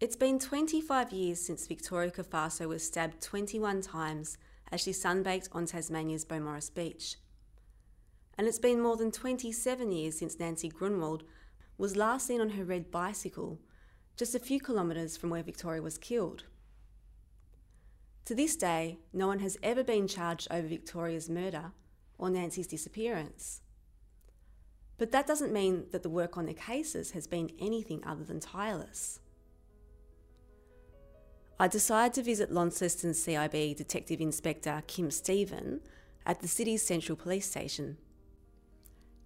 It's been 25 years since Victoria Cafasso was stabbed 21 times as she sunbaked on Tasmania's Beaumaris Beach. And it's been more than 27 years since Nancy Grunwaldt was last seen on her red bicycle just a few kilometres from where Victoria was killed. To this day, no one has ever been charged over Victoria's murder or Nancy's disappearance. But that doesn't mean that the work on their cases has been anything other than tireless. I decided to visit Launceston CIB Detective Inspector Kim Stephen at the city's central police station.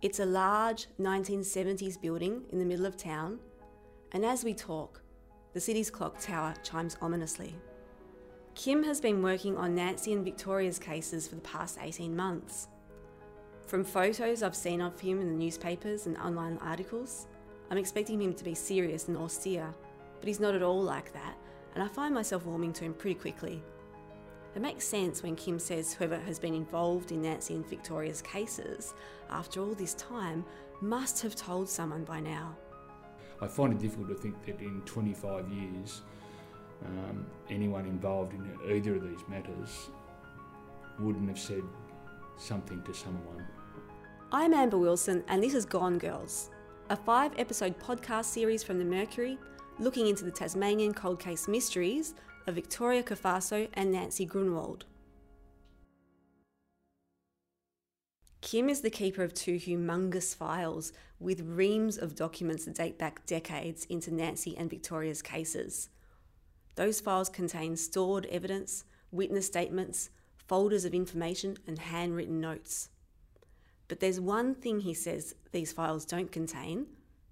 It's a large 1970s building in the middle of town, and as we talk, the city's clock tower chimes ominously. Kim has been working on Nancy and Victoria's cases for the past 18 months. From photos I've seen of him in the newspapers and online articles, I'm expecting him to be serious and austere, but he's not at all like that, and I find myself warming to him pretty quickly. It makes sense when Kim says whoever has been involved in Nancy and Victoria's cases after all this time must have told someone by now. I find it difficult to think that in 25 years, um, anyone involved in either of these matters wouldn't have said something to someone. I'm Amber Wilson, and this is Gone Girls, a five episode podcast series from the Mercury looking into the Tasmanian cold case mysteries of Victoria Cafasso and Nancy Grunwaldt. Kim is the keeper of two humongous files with reams of documents that date back decades into Nancy and Victoria's cases. Those files contain stored evidence, witness statements, folders of information, and handwritten notes. But there's one thing he says these files don't contain,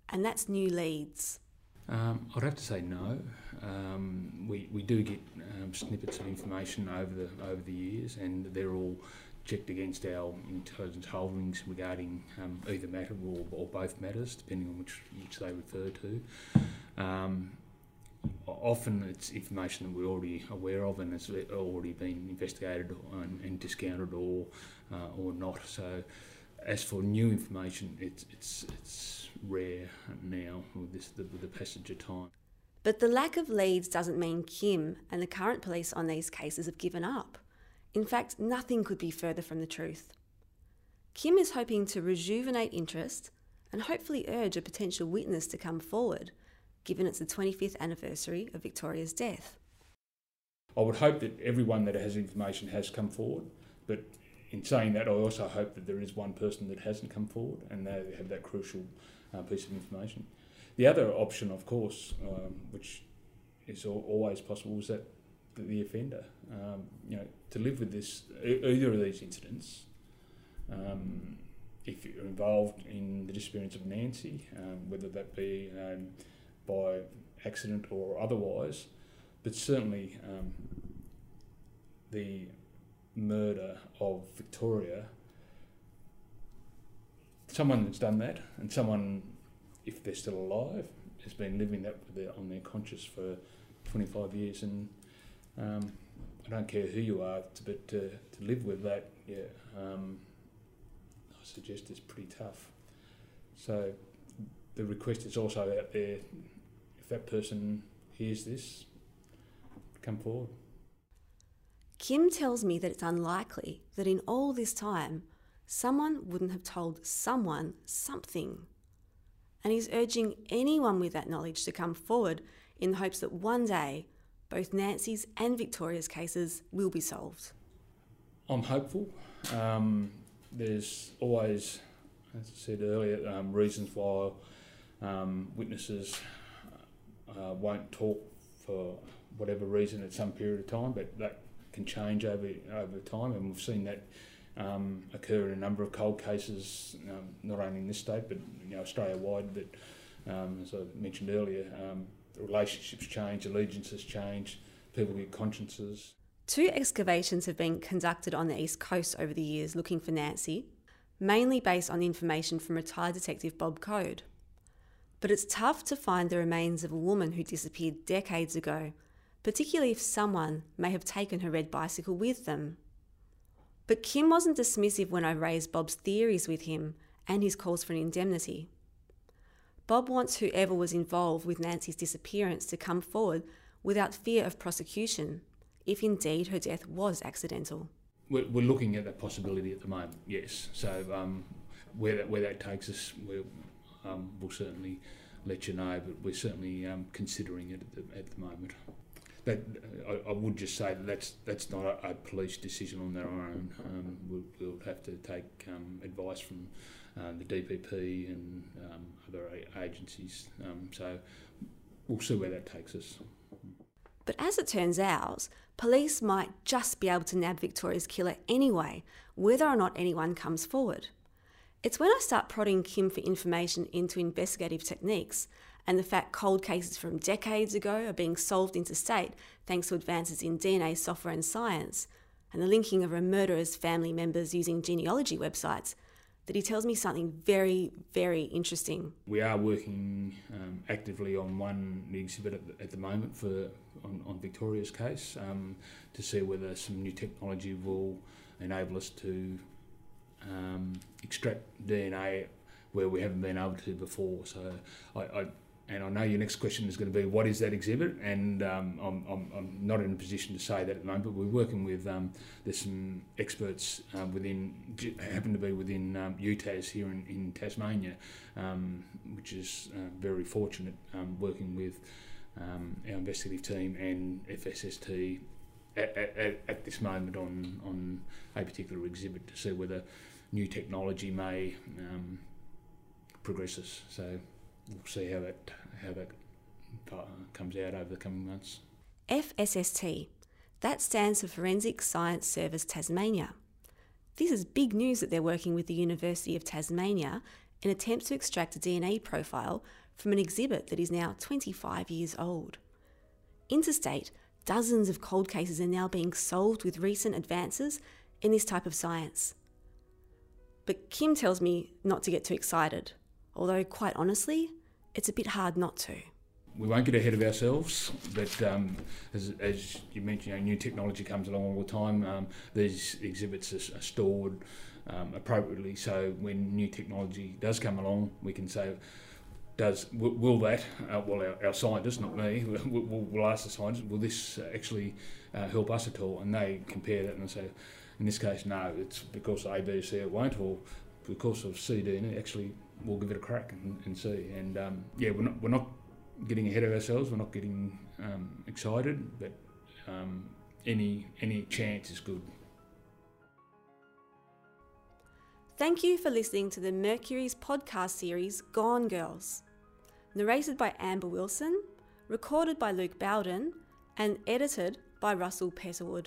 and that's new leads. Um, I'd have to say no. Um, we, we do get um, snippets of information over the over the years, and they're all checked against our intelligence holdings regarding um, either matter or, or, both matters, depending on which which they refer to. Um, often it's information that we're already aware of and it's already been investigated and, and discounted or uh, or not. So, as for new information, it's it's it's rare now with this the, the passage of time. But the lack of leads doesn't mean Kim and the current police on these cases have given up. In fact, nothing could be further from the truth. Kim is hoping to rejuvenate interest and hopefully urge a potential witness to come forward given it's the 25th anniversary of Victoria's death. I would hope that everyone that has information has come forward, but in saying that, I also hope that there is one person that hasn't come forward and they have that crucial uh, piece of information. The other option, of course, um, which is always possible, is that the offender, um, you know, to live with this, either of these incidents, um, if you're involved in the disappearance of Nancy, um, whether that be um, by accident or otherwise, but certainly um, the murder of Victoria, someone that's done that and someone, if they're still alive, has been living that on their conscience for 25 years. And um, I don't care who you are, but to, to live with that, yeah, um, I suggest it's pretty tough. So the request is also out there if that person hears this, come forward. Kim tells me that it's unlikely that in all this time, someone wouldn't have told someone something. And he's urging anyone with that knowledge to come forward in the hopes that one day both Nancy's and Victoria's cases will be solved. I'm hopeful. Um, there's always, as I said earlier, um, reasons why um, witnesses uh, won't talk for whatever reason at some period of time, but that can change over over time, and we've seen that um, occur in a number of cold cases, um, not only in this state but you know Australia wide. But um, as I mentioned earlier, um, relationships change, allegiances change, people get consciences. Two excavations have been conducted on the east coast over the years looking for Nancy, mainly based on information from retired detective Bob Code. But it's tough to find the remains of a woman who disappeared decades ago, particularly if someone may have taken her red bicycle with them. But Kim wasn't dismissive when I raised Bob's theories with him and his calls for an indemnity. Bob wants whoever was involved with Nancy's disappearance to come forward without fear of prosecution, if indeed her death was accidental. We're, looking at that possibility at the moment, yes. So um, where, that, where that takes us, we'll, um, we'll certainly let you know, but we're certainly um, considering it at the, at the moment. That I, I, would just say that that's that's not a, a police decision on their own. Um, we'll, we'll, have to take um, advice from uh, the DPP and um, other agencies. Um, so we'll see where that takes us. But as it turns out, police might just be able to nab Victoria's killer anyway, whether or not anyone comes forward. It's when I start prodding Kim for information into investigative techniques and the fact cold cases from decades ago are being solved interstate thanks to advances in DNA software and science, and the linking of a murderer's family members using genealogy websites, that he tells me something very, very interesting. We are working um, actively on one exhibit at the, moment for on, on Victoria's case um, to see whether some new technology will enable us to um, extract DNA where we haven't been able to before. So I, I and I know your next question is going to be what is that exhibit, and um, I'm, I'm, I'm, not in a position to say that at the moment. But we're working with um, there's some experts um, within happen to be within um, UTAS here in, in Tasmania, um, which is uh, very fortunate um, working with our investigative team and FSST at, at, at, this moment on, on a particular exhibit to see whether new technology may progress us. So we'll see how that, how that uh, comes out over the coming months. FSST, that stands for Forensic Science Service Tasmania. This is big news that they're working with the University of Tasmania in attempts to extract a DNA profile from an exhibit that is now 25 years old. Interstate, dozens of cold cases are now being solved with recent advances in this type of science. But Kim tells me not to get too excited, although, quite honestly, it's a bit hard not to. We won't get ahead of ourselves, but um, as, as, you mentioned, you know, new technology comes along all the time. Um, these exhibits are, are stored um, appropriately, so when new technology does come along, we can say, does will, will that uh, well our, our, scientists not me will, will, ask the scientists will this actually uh, help us at all and they compare that and say in this case no it's because A B C it won't or because of C D and actually we'll give it a crack and, and see and um, yeah we're not we're not getting ahead of ourselves we're not getting um, excited but um, any any chance is good. Thank you for listening to the Mercury's podcast series Gone Girls. Narrated by Amber Wilson, recorded by Luke Bowden, and edited by Russell Petterwood.